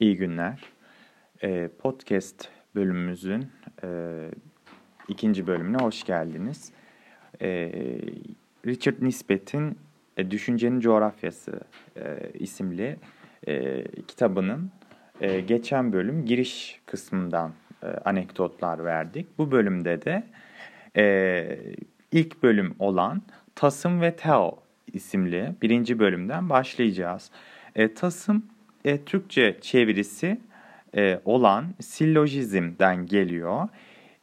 İyi günler. Ee, podcast bölümümüzün e, ikinci bölümüne hoş geldiniz. Ee, Richard Nisbet'in e, Düşüncenin Coğrafyası e, isimli kitabının geçen bölüm giriş kısmından anekdotlar verdik. Bu bölümde de ilk bölüm olan Tasım ve Teo isimli birinci bölümden başlayacağız. Tasım e, Türkçe çevirisi e, olan sillojizmden geliyor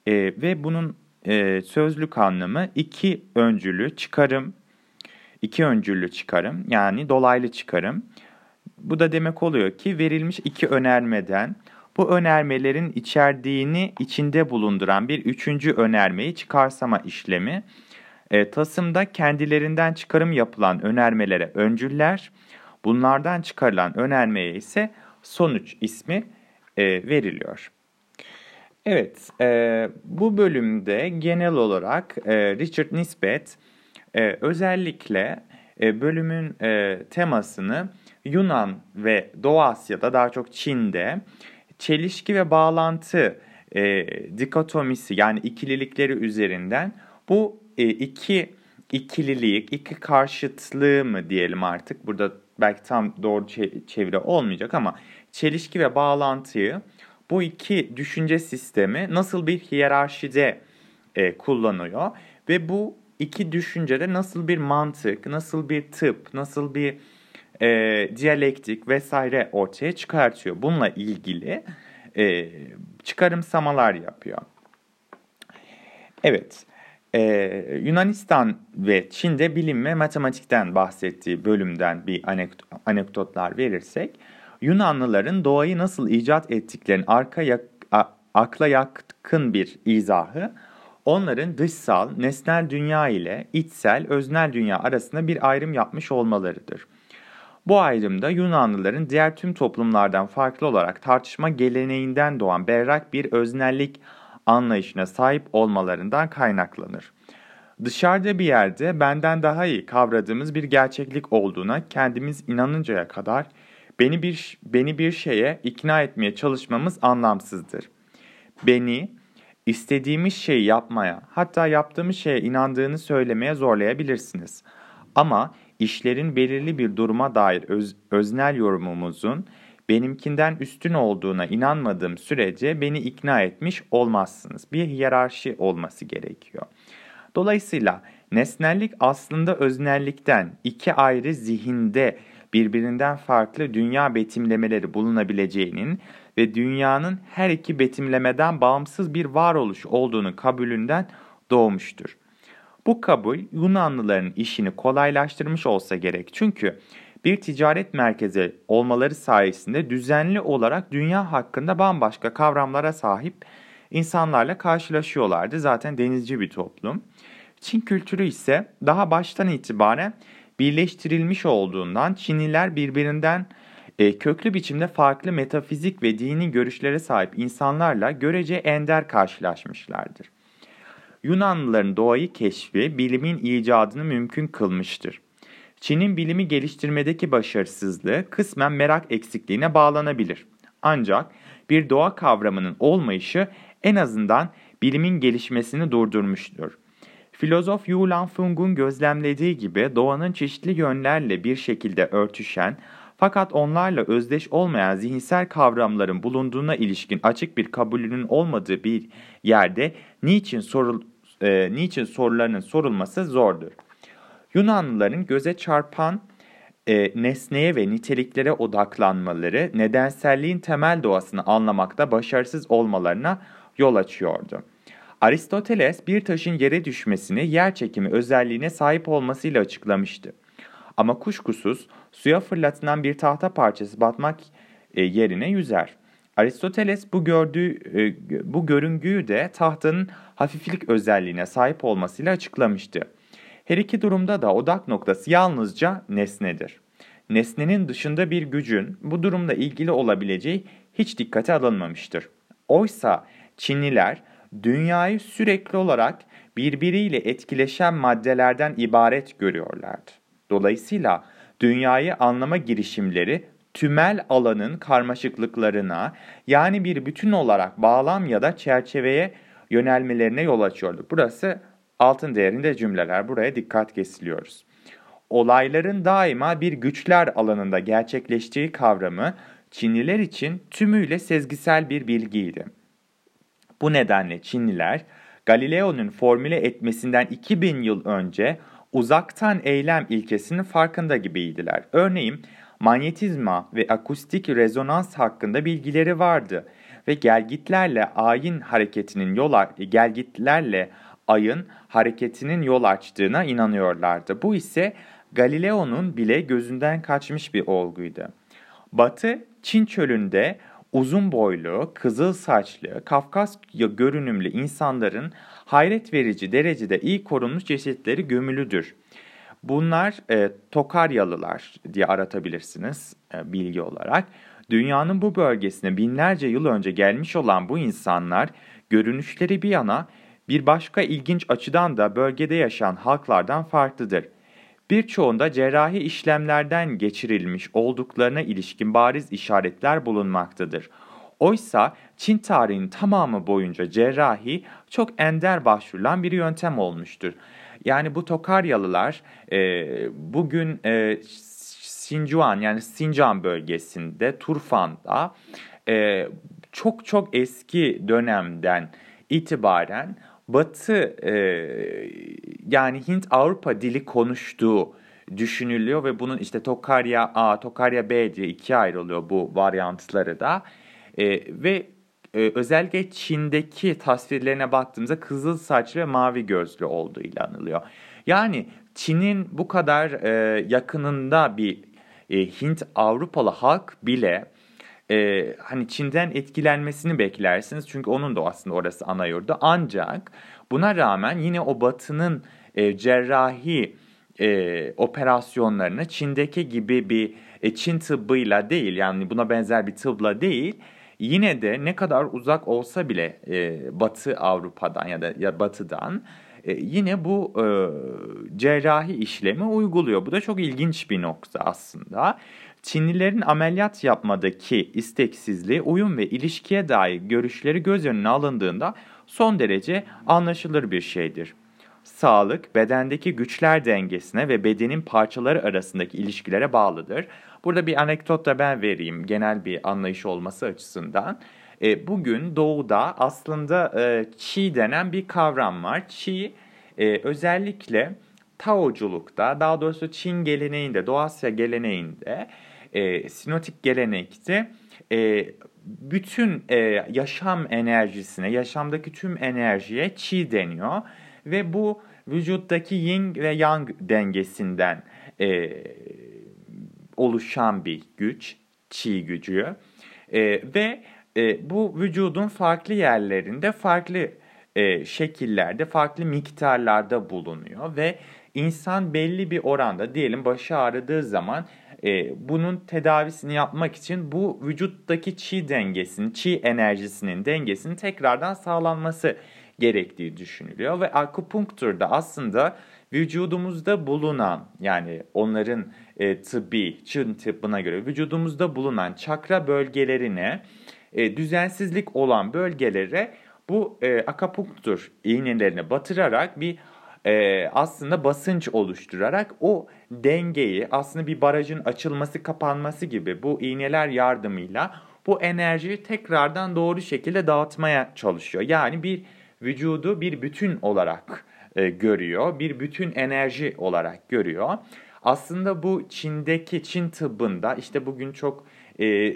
e, ve bunun e, sözlük anlamı iki öncülü çıkarım, iki öncüllü çıkarım yani dolaylı çıkarım. Bu da demek oluyor ki verilmiş iki önermeden bu önermelerin içerdiğini içinde bulunduran bir üçüncü önermeyi çıkarsama işlemi. E, Tasım'da kendilerinden çıkarım yapılan önermelere öncüller, bunlardan çıkarılan önermeye ise sonuç ismi e, veriliyor. Evet, e, bu bölümde genel olarak e, Richard Nisbet e, özellikle e, bölümün e, temasını Yunan ve Doğu Asya'da daha çok Çin'de çelişki ve bağlantı e, dikotomisi yani ikililikleri üzerinden bu e, iki ikililik, iki karşıtlığı mı diyelim artık burada belki tam doğru çeviri olmayacak ama çelişki ve bağlantıyı bu iki düşünce sistemi nasıl bir hiyerarşide e, kullanıyor ve bu iki düşüncede nasıl bir mantık, nasıl bir tıp, nasıl bir e, diyalektik vesaire ortaya çıkartıyor. Bununla ilgili e, çıkarımsamalar yapıyor. Evet, e, Yunanistan ve Çin'de bilim ve matematikten bahsettiği bölümden bir anekdotlar verirsek, Yunanlıların doğayı nasıl icat ettiklerinin arka yak, akla yakın bir izahı, onların dışsal, nesnel dünya ile içsel, öznel dünya arasında bir ayrım yapmış olmalarıdır. Bu ayrımda Yunanlıların diğer tüm toplumlardan farklı olarak tartışma geleneğinden doğan berrak bir öznellik anlayışına sahip olmalarından kaynaklanır. Dışarıda bir yerde benden daha iyi kavradığımız bir gerçeklik olduğuna kendimiz inanıncaya kadar beni bir beni bir şeye ikna etmeye çalışmamız anlamsızdır. Beni istediğimiz şeyi yapmaya, hatta yaptığımız şeye inandığını söylemeye zorlayabilirsiniz. Ama işlerin belirli bir duruma dair öz, öznel yorumumuzun benimkinden üstün olduğuna inanmadığım sürece beni ikna etmiş olmazsınız. Bir hiyerarşi olması gerekiyor. Dolayısıyla nesnellik aslında öznellikten iki ayrı zihinde birbirinden farklı dünya betimlemeleri bulunabileceğinin ve dünyanın her iki betimlemeden bağımsız bir varoluş olduğunu kabulünden doğmuştur. Bu kabul Yunanlıların işini kolaylaştırmış olsa gerek çünkü bir ticaret merkezi olmaları sayesinde düzenli olarak dünya hakkında bambaşka kavramlara sahip insanlarla karşılaşıyorlardı. Zaten denizci bir toplum. Çin kültürü ise daha baştan itibaren birleştirilmiş olduğundan Çinliler birbirinden e, köklü biçimde farklı metafizik ve dini görüşlere sahip insanlarla görece ender karşılaşmışlardır. Yunanlıların doğayı keşfi bilimin icadını mümkün kılmıştır. Çin'in bilimi geliştirmedeki başarısızlığı kısmen merak eksikliğine bağlanabilir. Ancak bir doğa kavramının olmayışı en azından bilimin gelişmesini durdurmuştur. Filozof Yu Lanfeng'un gözlemlediği gibi doğanın çeşitli yönlerle bir şekilde örtüşen fakat onlarla özdeş olmayan zihinsel kavramların bulunduğuna ilişkin açık bir kabulünün olmadığı bir yerde niçin, sorul, e, niçin sorularının sorulması zordur. Yunanlıların göze çarpan e, nesneye ve niteliklere odaklanmaları nedenselliğin temel doğasını anlamakta başarısız olmalarına yol açıyordu. Aristoteles bir taşın yere düşmesini yer çekimi özelliğine sahip olmasıyla açıklamıştı. Ama kuşkusuz suya fırlatılan bir tahta parçası batmak e, yerine yüzer. Aristoteles bu gördüğü e, bu görüngüyü de tahtanın hafiflik özelliğine sahip olmasıyla açıklamıştı. Her iki durumda da odak noktası yalnızca nesnedir. Nesnenin dışında bir gücün bu durumla ilgili olabileceği hiç dikkate alınmamıştır. Oysa Çinliler dünyayı sürekli olarak birbiriyle etkileşen maddelerden ibaret görüyorlardı. Dolayısıyla dünyayı anlama girişimleri tümel alanın karmaşıklıklarına yani bir bütün olarak bağlam ya da çerçeveye yönelmelerine yol açıyordu. Burası altın değerinde cümleler. Buraya dikkat kesiliyoruz. Olayların daima bir güçler alanında gerçekleştiği kavramı Çinliler için tümüyle sezgisel bir bilgiydi. Bu nedenle Çinliler Galileo'nun formüle etmesinden 2000 yıl önce uzaktan eylem ilkesinin farkında gibiydiler. Örneğin manyetizma ve akustik rezonans hakkında bilgileri vardı ve gelgitlerle ayın hareketinin yol gelgitlerle ayın hareketinin yol açtığına inanıyorlardı. Bu ise Galileo'nun bile gözünden kaçmış bir olguydu. Batı Çin çölünde uzun boylu, kızıl saçlı, Kafkas görünümlü insanların hayret verici derecede iyi korunmuş cesetleri gömülüdür. Bunlar e, Tokaryalılar diye aratabilirsiniz e, bilgi olarak. Dünyanın bu bölgesine binlerce yıl önce gelmiş olan bu insanlar görünüşleri bir yana bir başka ilginç açıdan da bölgede yaşayan halklardan farklıdır. Birçoğunda cerrahi işlemlerden geçirilmiş olduklarına ilişkin bariz işaretler bulunmaktadır. Oysa Çin tarihinin tamamı boyunca cerrahi çok ender başvurulan bir yöntem olmuştur. Yani bu Tokaryalılar e, bugün e, Sinjuan yani Sincan bölgesinde Turfan'da e, çok çok eski dönemden itibaren Batı e, yani Hint-Avrupa dili konuştuğu düşünülüyor ve bunun işte Tokarya A, Tokarya B diye ikiye ayrılıyor bu varyantları da. E, ve e, özellikle Çin'deki tasvirlerine baktığımızda kızıl saçlı ve mavi gözlü olduğu ilanılıyor. Yani Çin'in bu kadar e, yakınında bir e, Hint Avrupalı halk bile e, hani Çin'den etkilenmesini beklersiniz. Çünkü onun da aslında orası ana yurdu. Ancak buna rağmen yine o batının e, cerrahi e, operasyonlarını Çin'deki gibi bir e, Çin tıbbıyla değil yani buna benzer bir tıbla değil yine de ne kadar uzak olsa bile e, Batı Avrupa'dan ya da ya Batı'dan e, yine bu e, cerrahi işlemi uyguluyor. Bu da çok ilginç bir nokta aslında. Çinlilerin ameliyat yapmadaki isteksizliği, uyum ve ilişkiye dair görüşleri göz önüne alındığında son derece anlaşılır bir şeydir. Sağlık, bedendeki güçler dengesine ve bedenin parçaları arasındaki ilişkilere bağlıdır. Burada bir anekdot da ben vereyim genel bir anlayış olması açısından. E, bugün doğuda aslında e, Qi denen bir kavram var. Qi e, özellikle Taoculukta, daha doğrusu Çin geleneğinde, Doğu Asya geleneğinde, e, sinotik gelenekte e, bütün e, yaşam enerjisine, yaşamdaki tüm enerjiye Qi deniyor. Ve bu vücuttaki yin ve yang dengesinden e, oluşan bir güç, Qi gücü. E, ve e, bu vücudun farklı yerlerinde farklı e, şekillerde, farklı miktarlarda bulunuyor ve insan belli bir oranda diyelim başı ağrıdığı zaman e, bunun tedavisini yapmak için bu vücuttaki çi dengesinin, çi enerjisinin dengesinin tekrardan sağlanması gerektiği düşünülüyor. Ve akupunkturda aslında vücudumuzda bulunan yani onların e, tıbbi, Çin tıbbına göre vücudumuzda bulunan çakra bölgelerine e, düzensizlik olan bölgelere bu e, akapunktur iğnelerini batırarak bir e, aslında basınç oluşturarak o dengeyi aslında bir barajın açılması kapanması gibi bu iğneler yardımıyla bu enerjiyi tekrardan doğru şekilde dağıtmaya çalışıyor. Yani bir vücudu bir bütün olarak e, görüyor, bir bütün enerji olarak görüyor. Aslında bu Çin'deki Çin tıbbında işte bugün çok e,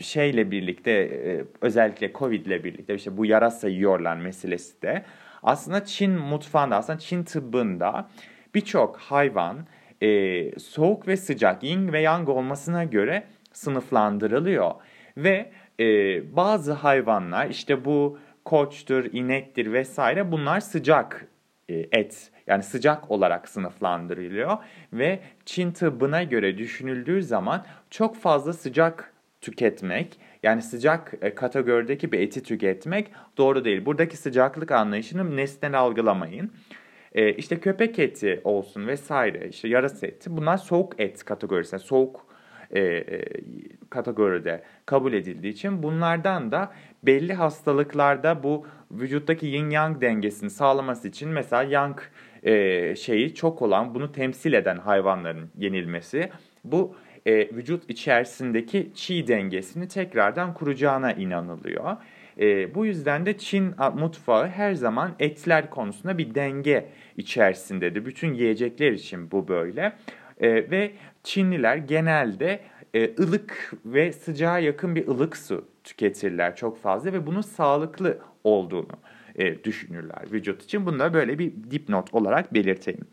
şeyle birlikte e, özellikle Covid ile birlikte işte bu yarasa yiyorlar meselesi de aslında Çin mutfağında aslında Çin tıbbında birçok hayvan e, soğuk ve sıcak yin ve yang olmasına göre sınıflandırılıyor. Ve e, bazı hayvanlar işte bu koçtur, inektir vesaire bunlar sıcak e, et yani sıcak olarak sınıflandırılıyor. Ve Çin tıbbına göre düşünüldüğü zaman çok fazla sıcak tüketmek yani sıcak e, kategorideki bir eti tüketmek doğru değil. Buradaki sıcaklık anlayışını nesnel algılamayın. E, işte köpek eti olsun vesaire işte yarasa eti bunlar soğuk et kategorisine soğuk e, e, kategoride kabul edildiği için bunlardan da belli hastalıklarda bu vücuttaki yin yang dengesini sağlaması için mesela yang e, şeyi çok olan bunu temsil eden hayvanların yenilmesi bu e, vücut içerisindeki çi dengesini tekrardan kuracağına inanılıyor. E, bu yüzden de Çin mutfağı her zaman etler konusunda bir denge içerisindedir. Bütün yiyecekler için bu böyle. E, ve Çinliler genelde e, ılık ve sıcağa yakın bir ılık su tüketirler çok fazla ve bunun sağlıklı olduğunu e, düşünürler vücut için. Bunu da böyle bir dipnot olarak belirteyim.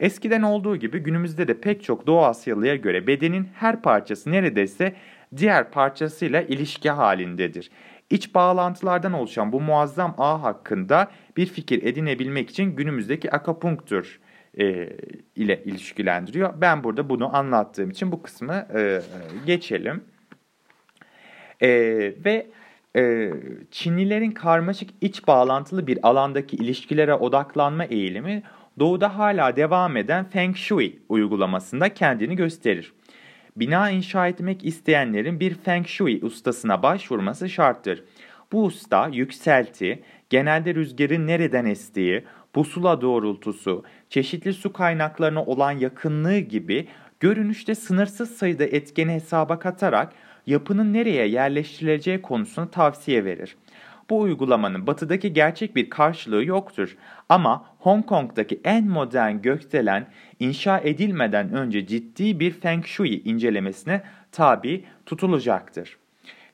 Eskiden olduğu gibi günümüzde de pek çok Doğu Asyalıya göre bedenin her parçası neredeyse diğer parçasıyla ilişki halindedir. İç bağlantılardan oluşan bu muazzam ağ hakkında bir fikir edinebilmek için günümüzdeki akupunktur e, ile ilişkilendiriyor. Ben burada bunu anlattığım için bu kısmı e, geçelim. E, ve e, Çinlilerin karmaşık iç bağlantılı bir alandaki ilişkilere odaklanma eğilimi doğuda hala devam eden Feng Shui uygulamasında kendini gösterir. Bina inşa etmek isteyenlerin bir Feng Shui ustasına başvurması şarttır. Bu usta yükselti, genelde rüzgarın nereden estiği, pusula doğrultusu, çeşitli su kaynaklarına olan yakınlığı gibi görünüşte sınırsız sayıda etkeni hesaba katarak yapının nereye yerleştirileceği konusunu tavsiye verir. Bu uygulamanın batıdaki gerçek bir karşılığı yoktur ama Hong Kong'daki en modern gökdelen inşa edilmeden önce ciddi bir Feng Shui incelemesine tabi tutulacaktır.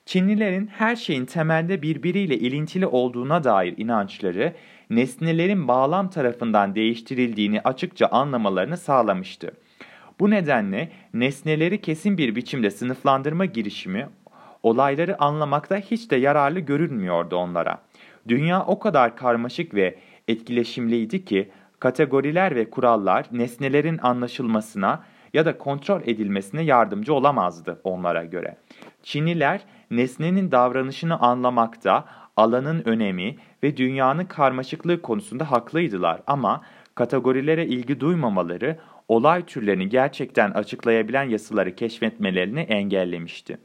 Çinlilerin her şeyin temelde birbiriyle ilintili olduğuna dair inançları, nesnelerin bağlam tarafından değiştirildiğini açıkça anlamalarını sağlamıştı. Bu nedenle nesneleri kesin bir biçimde sınıflandırma girişimi olayları anlamakta hiç de yararlı görünmüyordu onlara. Dünya o kadar karmaşık ve etkileşimliydi ki kategoriler ve kurallar nesnelerin anlaşılmasına ya da kontrol edilmesine yardımcı olamazdı onlara göre. Çinliler nesnenin davranışını anlamakta, alanın önemi ve dünyanın karmaşıklığı konusunda haklıydılar ama kategorilere ilgi duymamaları olay türlerini gerçekten açıklayabilen yasaları keşfetmelerini engellemişti.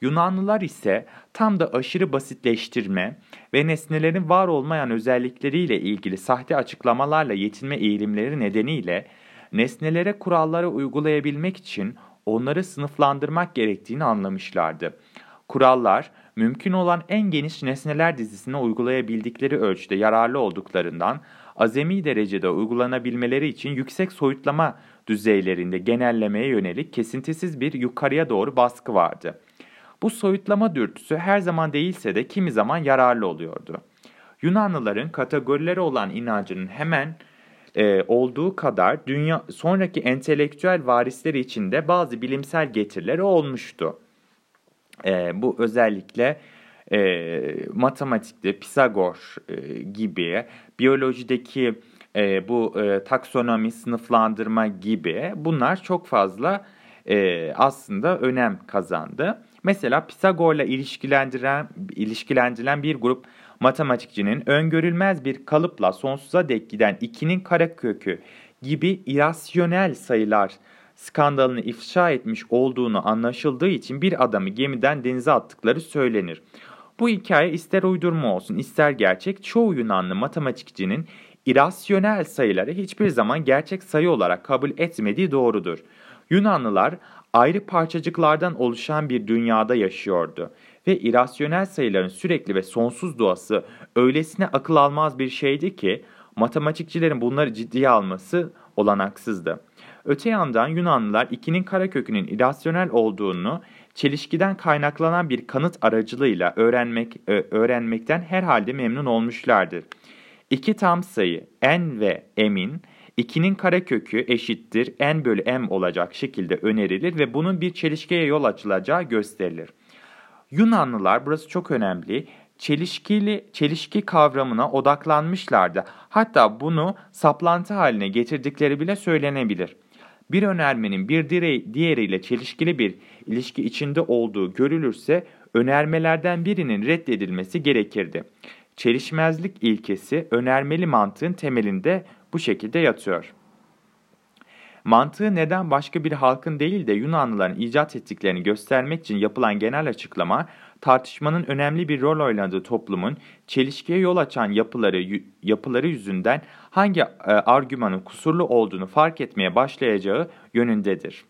Yunanlılar ise tam da aşırı basitleştirme ve nesnelerin var olmayan özellikleriyle ilgili sahte açıklamalarla yetinme eğilimleri nedeniyle nesnelere kuralları uygulayabilmek için onları sınıflandırmak gerektiğini anlamışlardı. Kurallar, mümkün olan en geniş nesneler dizisine uygulayabildikleri ölçüde yararlı olduklarından azami derecede uygulanabilmeleri için yüksek soyutlama düzeylerinde genellemeye yönelik kesintisiz bir yukarıya doğru baskı vardı. Bu soyutlama dürtüsü her zaman değilse de kimi zaman yararlı oluyordu. Yunanlıların kategorilere olan inancının hemen e, olduğu kadar dünya sonraki entelektüel varisleri için de bazı bilimsel getirileri olmuştu. E, bu özellikle e, matematikte Pisagor e, gibi, biyolojideki e, bu e, taksonomi, sınıflandırma gibi bunlar çok fazla e, aslında önem kazandı. Mesela Pisagor'la ilişkilendiren, ilişkilendirilen bir grup matematikçinin öngörülmez bir kalıpla sonsuza dek giden 2'nin karekökü gibi irasyonel sayılar skandalını ifşa etmiş olduğunu anlaşıldığı için bir adamı gemiden denize attıkları söylenir. Bu hikaye ister uydurma olsun ister gerçek çoğu Yunanlı matematikçinin irasyonel sayıları hiçbir zaman gerçek sayı olarak kabul etmediği doğrudur. Yunanlılar ayrı parçacıklardan oluşan bir dünyada yaşıyordu ve irasyonel sayıların sürekli ve sonsuz doğası öylesine akıl almaz bir şeydi ki matematikçilerin bunları ciddiye alması olanaksızdı. Öte yandan Yunanlılar 2'nin karekökünün irasyonel olduğunu çelişkiden kaynaklanan bir kanıt aracılığıyla öğrenmek öğrenmekten herhalde memnun olmuşlardır. İki tam sayı n ve m'in 2'nin karekökü eşittir n bölü m olacak şekilde önerilir ve bunun bir çelişkiye yol açılacağı gösterilir. Yunanlılar, burası çok önemli, çelişkili çelişki kavramına odaklanmışlardı. Hatta bunu saplantı haline getirdikleri bile söylenebilir. Bir önermenin bir diğeriyle çelişkili bir ilişki içinde olduğu görülürse önermelerden birinin reddedilmesi gerekirdi. Çelişmezlik ilkesi önermeli mantığın temelinde bu şekilde yatıyor. Mantığı neden başka bir halkın değil de Yunanlıların icat ettiklerini göstermek için yapılan genel açıklama, tartışmanın önemli bir rol oynadığı toplumun çelişkiye yol açan yapıları, yapıları yüzünden hangi e, argümanın kusurlu olduğunu fark etmeye başlayacağı yönündedir.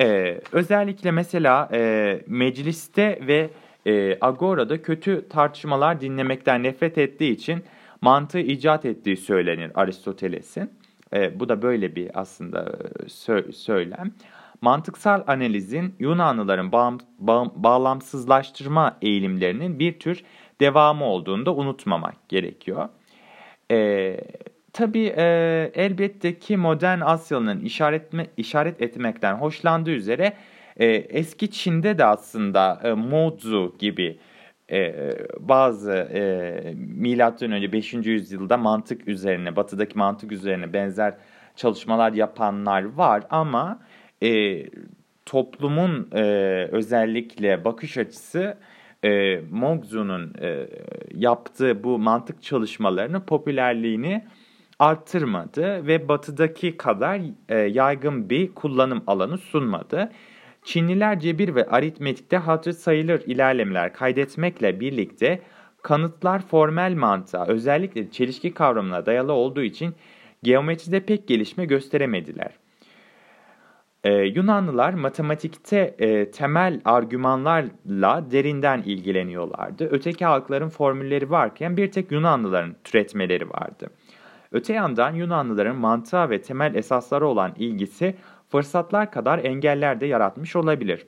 Ee, özellikle mesela e, mecliste ve e, agorada kötü tartışmalar dinlemekten nefret ettiği için mantığı icat ettiği söylenir Aristoteles'in. E, bu da böyle bir aslında e, sö söylem. Mantıksal analizin Yunanlıların bağım, bağım, bağlamsızlaştırma eğilimlerinin bir tür devamı olduğunu da unutmamak gerekiyor. E, tabii e, elbette ki modern Asyalı'nın işaret, işaret etmekten hoşlandığı üzere e, eski Çin'de de aslında e, Mozu gibi e, bazı e, milattan önce 5. yüzyılda mantık üzerine, batıdaki mantık üzerine benzer çalışmalar yapanlar var ama e, toplumun e, özellikle bakış açısı e, Mogzu'nun e, yaptığı bu mantık çalışmalarının popülerliğini arttırmadı ve batıdaki kadar e, yaygın bir kullanım alanı sunmadı. Çinliler cebir ve aritmetikte hatır sayılır ilerlemeler kaydetmekle birlikte kanıtlar formel mantığa özellikle çelişki kavramına dayalı olduğu için geometride pek gelişme gösteremediler. Ee, Yunanlılar matematikte e, temel argümanlarla derinden ilgileniyorlardı. Öteki halkların formülleri varken bir tek Yunanlıların türetmeleri vardı. Öte yandan Yunanlıların mantığa ve temel esasları olan ilgisi fırsatlar kadar engeller de yaratmış olabilir.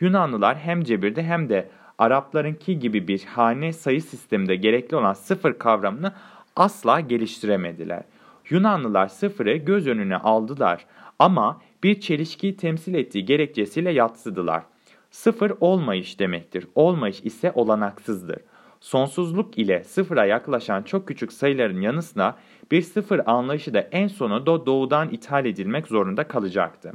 Yunanlılar hem cebirde hem de Araplarınki gibi bir hane sayı sisteminde gerekli olan sıfır kavramını asla geliştiremediler. Yunanlılar sıfırı göz önüne aldılar ama bir çelişkiyi temsil ettiği gerekçesiyle yatsıdılar. Sıfır olmayış demektir. Olmayış ise olanaksızdır. Sonsuzluk ile sıfıra yaklaşan çok küçük sayıların yanı sıra bir sıfır anlayışı da en sonunda doğudan ithal edilmek zorunda kalacaktı.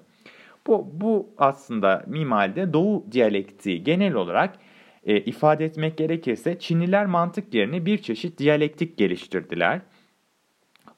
Bu, bu aslında mimalde doğu diyalektiği genel olarak e, ifade etmek gerekirse Çinliler mantık yerine bir çeşit diyalektik geliştirdiler.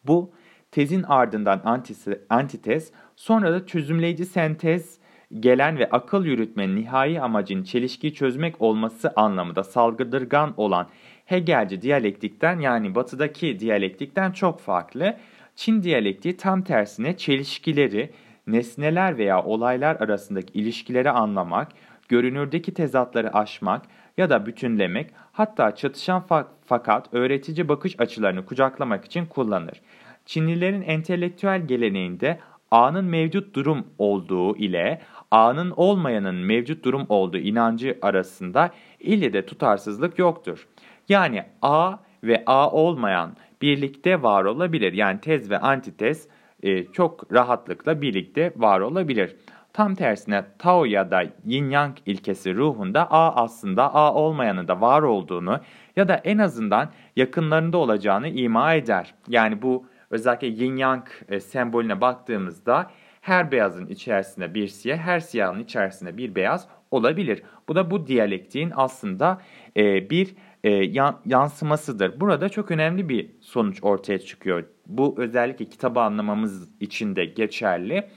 Bu tezin ardından antisi, antitez sonra da çözümleyici sentez gelen ve akıl yürütmenin nihai amacın çelişkiyi çözmek olması anlamında salgıdırgan olan Hegelci diyalektikten yani batıdaki diyalektikten çok farklı. Çin diyalektiği tam tersine çelişkileri, nesneler veya olaylar arasındaki ilişkileri anlamak, görünürdeki tezatları aşmak ya da bütünlemek, hatta çatışan fa fakat öğretici bakış açılarını kucaklamak için kullanır. Çinlilerin entelektüel geleneğinde A'nın mevcut durum olduğu ile A'nın olmayanın mevcut durum olduğu inancı arasında ille de tutarsızlık yoktur. Yani A ve A olmayan birlikte var olabilir. Yani tez ve antitez e, çok rahatlıkla birlikte var olabilir. Tam tersine Tao ya da Yin Yang ilkesi ruhunda A aslında A olmayanı da var olduğunu ya da en azından yakınlarında olacağını ima eder. Yani bu özellikle Yin Yang e, sembolüne baktığımızda her beyazın içerisinde bir siyah, her siyahın içerisinde bir beyaz olabilir. Bu da bu diyalektiğin aslında e, bir e, yan, yansımasıdır. Burada çok önemli bir sonuç ortaya çıkıyor. Bu özellikle kitabı anlamamız için de geçerli.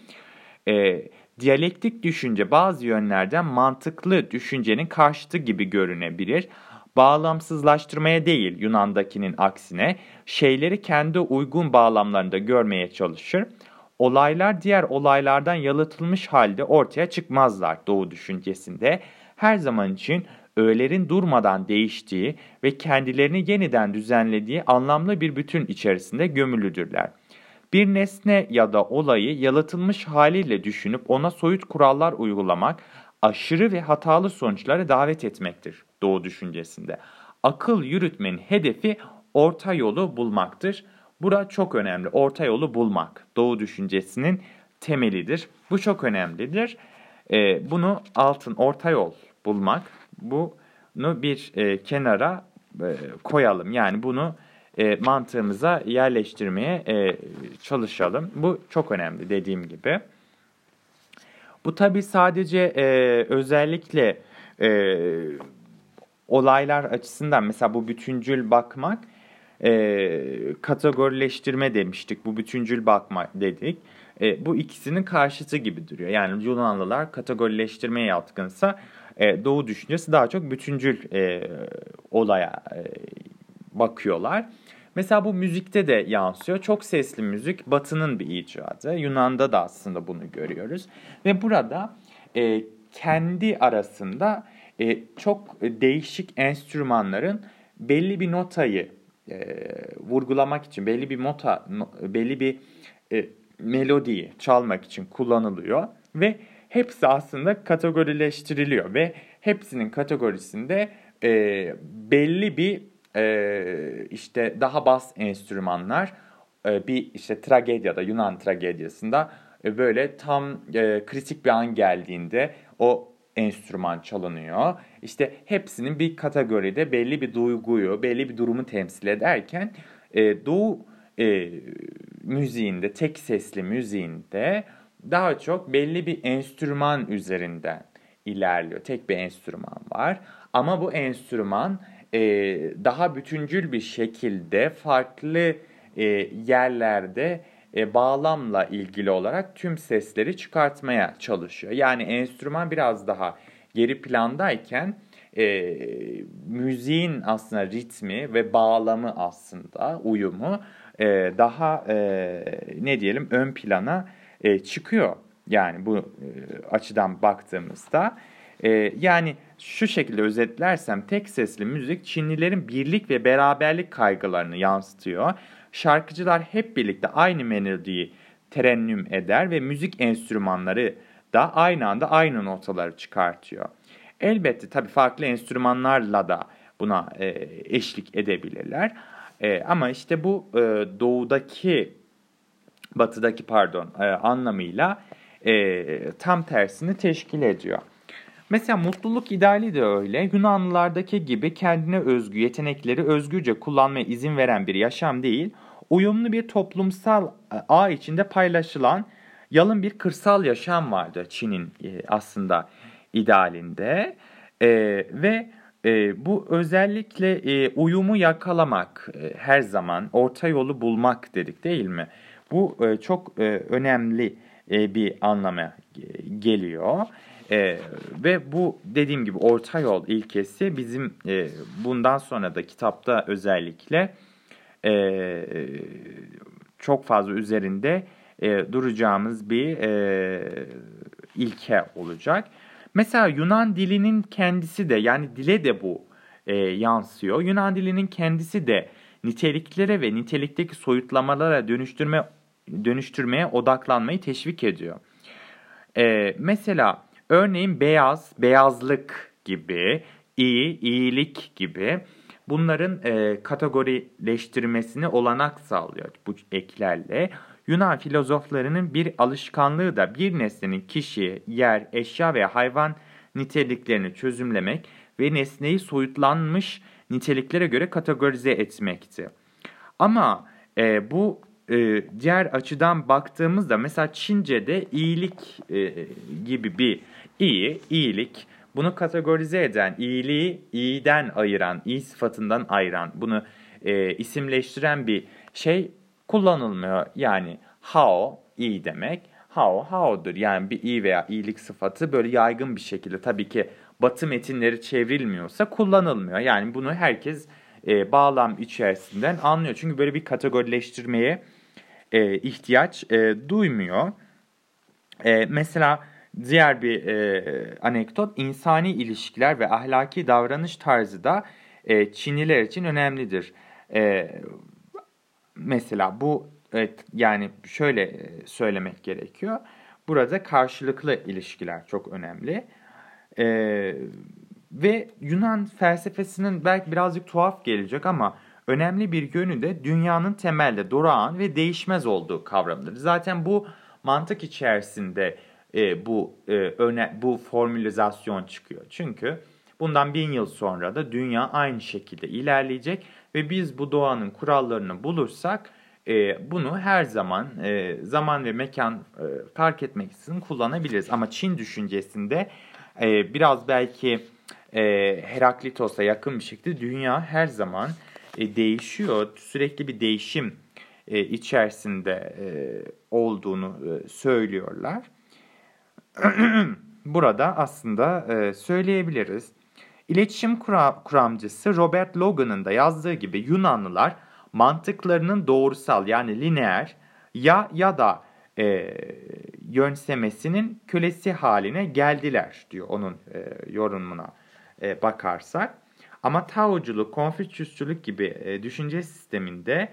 E, diyalektik düşünce bazı yönlerden mantıklı düşüncenin karşıtı gibi görünebilir. Bağlamsızlaştırmaya değil Yunan'dakinin aksine şeyleri kendi uygun bağlamlarında görmeye çalışır. Olaylar diğer olaylardan yalıtılmış halde ortaya çıkmazlar Doğu düşüncesinde. Her zaman için öğelerin durmadan değiştiği ve kendilerini yeniden düzenlediği anlamlı bir bütün içerisinde gömülüdürler. Bir nesne ya da olayı yalıtılmış haliyle düşünüp ona soyut kurallar uygulamak, aşırı ve hatalı sonuçlara davet etmektir Doğu düşüncesinde. Akıl yürütmenin hedefi orta yolu bulmaktır. Bura çok önemli. Orta yolu bulmak. Doğu düşüncesinin temelidir. Bu çok önemlidir. Ee, bunu altın orta yol bulmak bunu bir e, kenara e, koyalım. Yani bunu e, mantığımıza yerleştirmeye e, çalışalım. Bu çok önemli dediğim gibi. Bu tabi sadece e, özellikle e, olaylar açısından mesela bu bütüncül bakmak e, kategorileştirme demiştik. Bu bütüncül bakma dedik. e, bu ikisinin karşıtı gibi duruyor. Yani Yunanlılar kategorileştirmeye yatkınsa e, Doğu düşüncesi daha çok bütüncül e, olaya e, bakıyorlar. Mesela bu müzikte de yansıyor. Çok sesli müzik Batı'nın bir icadı. Yunan'da da aslında bunu görüyoruz. Ve burada e, kendi arasında e, çok değişik enstrümanların belli bir notayı e, vurgulamak için, belli bir nota, no, belli bir e, melodiyi çalmak için kullanılıyor ve hepsi aslında kategorileştiriliyor ve hepsinin kategorisinde e, belli bir e, işte daha bas enstrümanlar e, bir işte tragedyada Yunan tragedyasında e, böyle tam e, kritik bir an geldiğinde o enstrüman çalınıyor. İşte hepsinin bir kategoride belli bir duyguyu, belli bir durumu temsil ederken e, Doğu e, müziğinde, tek sesli müziğinde daha çok belli bir enstrüman üzerinden ilerliyor. Tek bir enstrüman var ama bu enstrüman e, daha bütüncül bir şekilde farklı e, yerlerde e, bağlamla ilgili olarak tüm sesleri çıkartmaya çalışıyor. Yani enstrüman biraz daha geri plandayken e, müziğin aslında ritmi ve bağlamı aslında uyumu e, daha e, ne diyelim ön plana e, çıkıyor. Yani bu e, açıdan baktığımızda e, yani şu şekilde özetlersem tek sesli müzik Çinlilerin birlik ve beraberlik kaygılarını yansıtıyor. Şarkıcılar hep birlikte aynı melodiyi terennüm eder ve müzik enstrümanları da aynı anda aynı notaları çıkartıyor. Elbette tabii farklı enstrümanlarla da buna e, eşlik edebilirler. E, ama işte bu e, doğudaki, batıdaki pardon e, anlamıyla e, tam tersini teşkil ediyor. Mesela mutluluk ideali de öyle. Yunanlılardaki gibi kendine özgü yetenekleri özgürce kullanmaya izin veren bir yaşam değil, uyumlu bir toplumsal e, ağ içinde paylaşılan yalın bir kırsal yaşam vardı Çin'in e, aslında idealinde. E, ve e, bu özellikle e, uyumu yakalamak, e, her zaman orta yolu bulmak dedik değil mi? Bu e, çok e, önemli e, bir anlama geliyor. E, ve bu dediğim gibi orta yol ilkesi bizim e, bundan sonra da kitapta özellikle e, çok fazla üzerinde e, duracağımız bir e, ilke olacak. Mesela Yunan dilinin kendisi de yani dile de bu e, yansıyor. Yunan dilinin kendisi de niteliklere ve nitelikteki soyutlamalara dönüştürme dönüştürmeye odaklanmayı teşvik ediyor. E, mesela örneğin beyaz, beyazlık gibi, iyi, iyilik gibi bunların e, kategorileştirmesini olanak sağlıyor bu eklerle. Yunan filozoflarının bir alışkanlığı da bir nesnenin kişi, yer, eşya veya hayvan niteliklerini çözümlemek ve nesneyi soyutlanmış niteliklere göre kategorize etmekti. Ama e, bu e, diğer açıdan baktığımızda mesela Çince'de iyilik e, gibi bir iyi, iyilik bunu kategorize eden, iyiliği iyiden ayıran, iyi sıfatından ayıran, bunu e, isimleştiren bir şey kullanılmıyor. Yani hao iyi demek. Hao hao'dur. Yani bir iyi veya iyilik sıfatı böyle yaygın bir şekilde tabii ki batı metinleri çevrilmiyorsa kullanılmıyor. Yani bunu herkes e, bağlam içerisinden anlıyor. Çünkü böyle bir kategorileştirmeye e, ihtiyaç e, duymuyor. E, mesela diğer bir e, anekdot insani ilişkiler ve ahlaki davranış tarzı da e, Çinliler için önemlidir. E, mesela bu evet, yani şöyle e, söylemek gerekiyor. Burada karşılıklı ilişkiler çok önemli. E, ve Yunan felsefesinin belki birazcık tuhaf gelecek ama önemli bir yönü de dünyanın temelde durağan ve değişmez olduğu kavramıdır. Zaten bu mantık içerisinde e, bu e, öne, bu formülizasyon çıkıyor. Çünkü bundan bin yıl sonra da dünya aynı şekilde ilerleyecek ve biz bu doğanın kurallarını bulursak e, bunu her zaman e, zaman ve mekan e, fark etmeksizin kullanabiliriz. Ama Çin düşüncesinde e, biraz belki e, Heraklitos'a yakın bir şekilde dünya her zaman e, değişiyor. Sürekli bir değişim e, içerisinde e, olduğunu e, söylüyorlar. Burada aslında e, söyleyebiliriz. İletişim kura, kuramcısı Robert Logan'ın da yazdığı gibi Yunanlılar mantıklarının doğrusal yani lineer ya ya da e, yönsemesinin kölesi haline geldiler diyor onun e, yorumuna e, bakarsak. Ama Taoculuk, Konfüçyüsçülük gibi e, düşünce sisteminde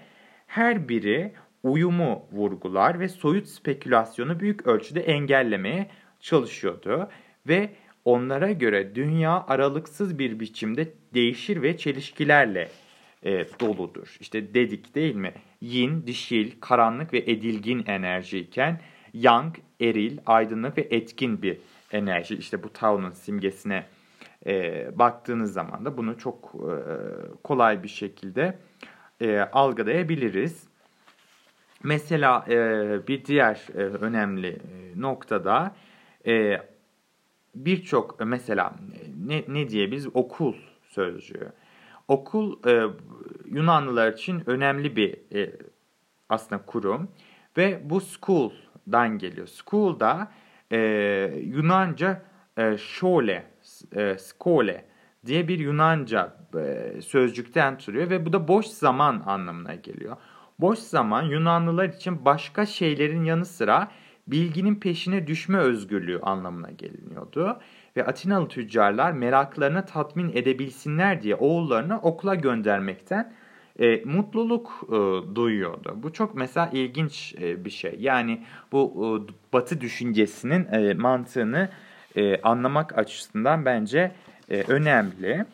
her biri uyumu vurgular ve soyut spekülasyonu büyük ölçüde engellemeye çalışıyordu ve onlara göre dünya aralıksız bir biçimde değişir ve çelişkilerle e, doludur. İşte dedik değil mi? Yin, dişil, karanlık ve edilgin enerjiyken yang, eril, aydınlık ve etkin bir enerji. İşte bu Tao'nun simgesine e, baktığınız zaman da bunu çok e, kolay bir şekilde e, algılayabiliriz. Mesela e, bir diğer e, önemli e, noktada e, birçok mesela ne, ne diyebiliriz? Okul sözcüğü. Okul e, Yunanlılar için önemli bir e, aslında kurum ve bu school'dan geliyor. School da e, Yunanca e, şole, e, skole diye bir Yunanca e, sözcükten türüyor ve bu da boş zaman anlamına geliyor. Boş zaman Yunanlılar için başka şeylerin yanı sıra bilginin peşine düşme özgürlüğü anlamına geliniyordu. Ve Atinalı tüccarlar meraklarını tatmin edebilsinler diye oğullarını okula göndermekten e, mutluluk e, duyuyordu. Bu çok mesela ilginç e, bir şey. Yani bu e, batı düşüncesinin e, mantığını e, anlamak açısından bence e, önemli.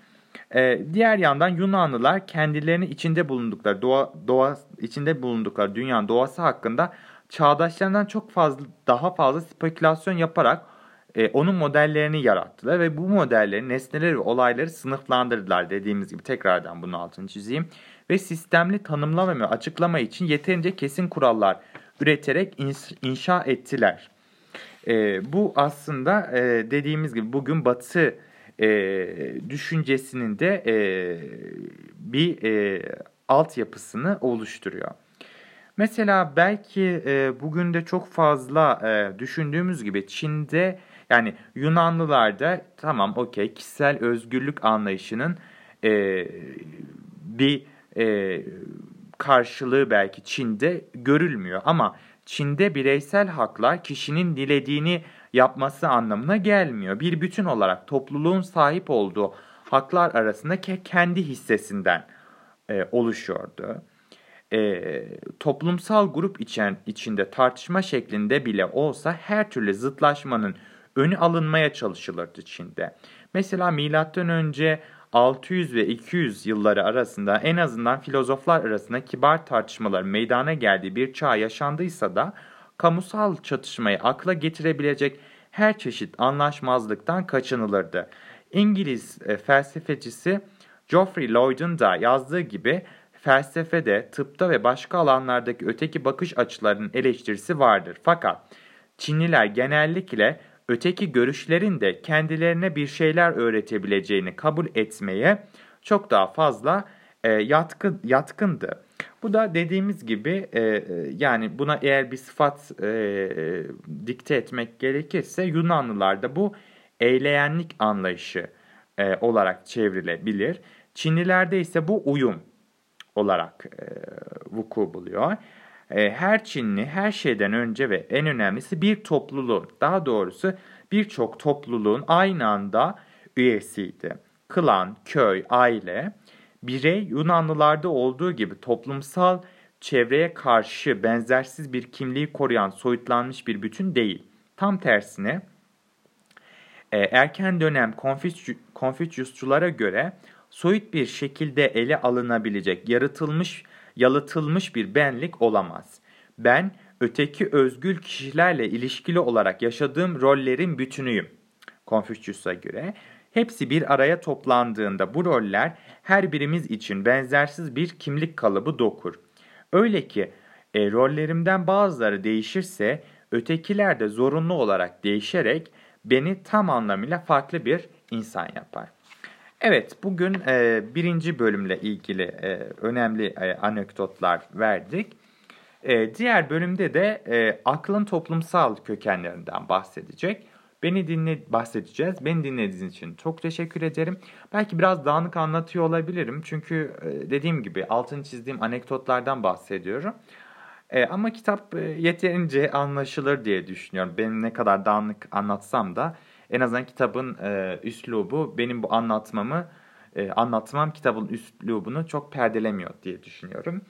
E, diğer yandan Yunanlılar kendilerini içinde bulundukları doğa, doğa içinde bulundukları dünyanın doğası hakkında çağdaşlarından çok fazla daha fazla spekülasyon yaparak e, onun modellerini yarattılar ve bu modelleri nesneleri ve olayları sınıflandırdılar dediğimiz gibi tekrardan bunu altını çizeyim ve sistemli tanımlama ve açıklama için yeterince kesin kurallar üreterek inşa ettiler. E, bu aslında e, dediğimiz gibi bugün Batı e, düşüncesinin de e, bir e, altyapısını oluşturuyor. Mesela belki e, bugün de çok fazla e, düşündüğümüz gibi Çin'de yani Yunanlılarda tamam okey kişisel özgürlük anlayışının e, bir e, karşılığı belki Çin'de görülmüyor ama Çin'de bireysel haklar kişinin dilediğini yapması anlamına gelmiyor. Bir bütün olarak topluluğun sahip olduğu haklar arasında kendi hissesinden e, oluşuyordu. E, toplumsal grup içen, içinde tartışma şeklinde bile olsa her türlü zıtlaşmanın önü alınmaya çalışılırdı Çin'de. Mesela milattan önce 600 ve 200 yılları arasında en azından filozoflar arasında kibar tartışmalar meydana geldiği bir çağ yaşandıysa da kamusal çatışmayı akla getirebilecek her çeşit anlaşmazlıktan kaçınılırdı. İngiliz e, felsefecisi Geoffrey Lloyd'un da yazdığı gibi felsefede, tıpta ve başka alanlardaki öteki bakış açılarının eleştirisi vardır. Fakat Çinliler genellikle öteki görüşlerin de kendilerine bir şeyler öğretebileceğini kabul etmeye çok daha fazla e, yatkın, yatkındı. Bu da dediğimiz gibi e, e, yani buna eğer bir sıfat e, dikte etmek gerekirse Yunanlılarda bu eyleyenlik anlayışı e, olarak çevrilebilir. Çinlilerde ise bu uyum olarak e, vuku buluyor. E, her Çinli her şeyden önce ve en önemlisi bir topluluğun, daha doğrusu birçok topluluğun aynı anda üyesiydi. Klan, köy, aile, birey Yunanlılarda olduğu gibi toplumsal çevreye karşı benzersiz bir kimliği koruyan soyutlanmış bir bütün değil. Tam tersine e, erken dönem Konfüçyusçulara göre soyut bir şekilde ele alınabilecek, yaratılmış, yalıtılmış bir benlik olamaz. Ben, öteki özgül kişilerle ilişkili olarak yaşadığım rollerin bütünüyüm. Konfüçyus'a göre hepsi bir araya toplandığında bu roller her birimiz için benzersiz bir kimlik kalıbı dokur. Öyle ki e, rollerimden bazıları değişirse ötekiler de zorunlu olarak değişerek beni tam anlamıyla farklı bir insan yapar. Evet, bugün e, birinci bölümle ilgili e, önemli e, anekdotlar verdik. E, diğer bölümde de e, aklın toplumsal kökenlerinden bahsedecek. Beni dinle bahsedeceğiz. Beni dinlediğiniz için çok teşekkür ederim. Belki biraz dağınık anlatıyor olabilirim. Çünkü e, dediğim gibi altını çizdiğim anekdotlardan bahsediyorum. E, ama kitap e, yeterince anlaşılır diye düşünüyorum. Benim ne kadar dağınık anlatsam da en azından kitabın e, üslubu benim bu anlatmamı e, anlatmam kitabın üslubunu çok perdelemiyor diye düşünüyorum.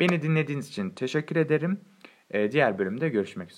Beni dinlediğiniz için teşekkür ederim. E, diğer bölümde görüşmek üzere.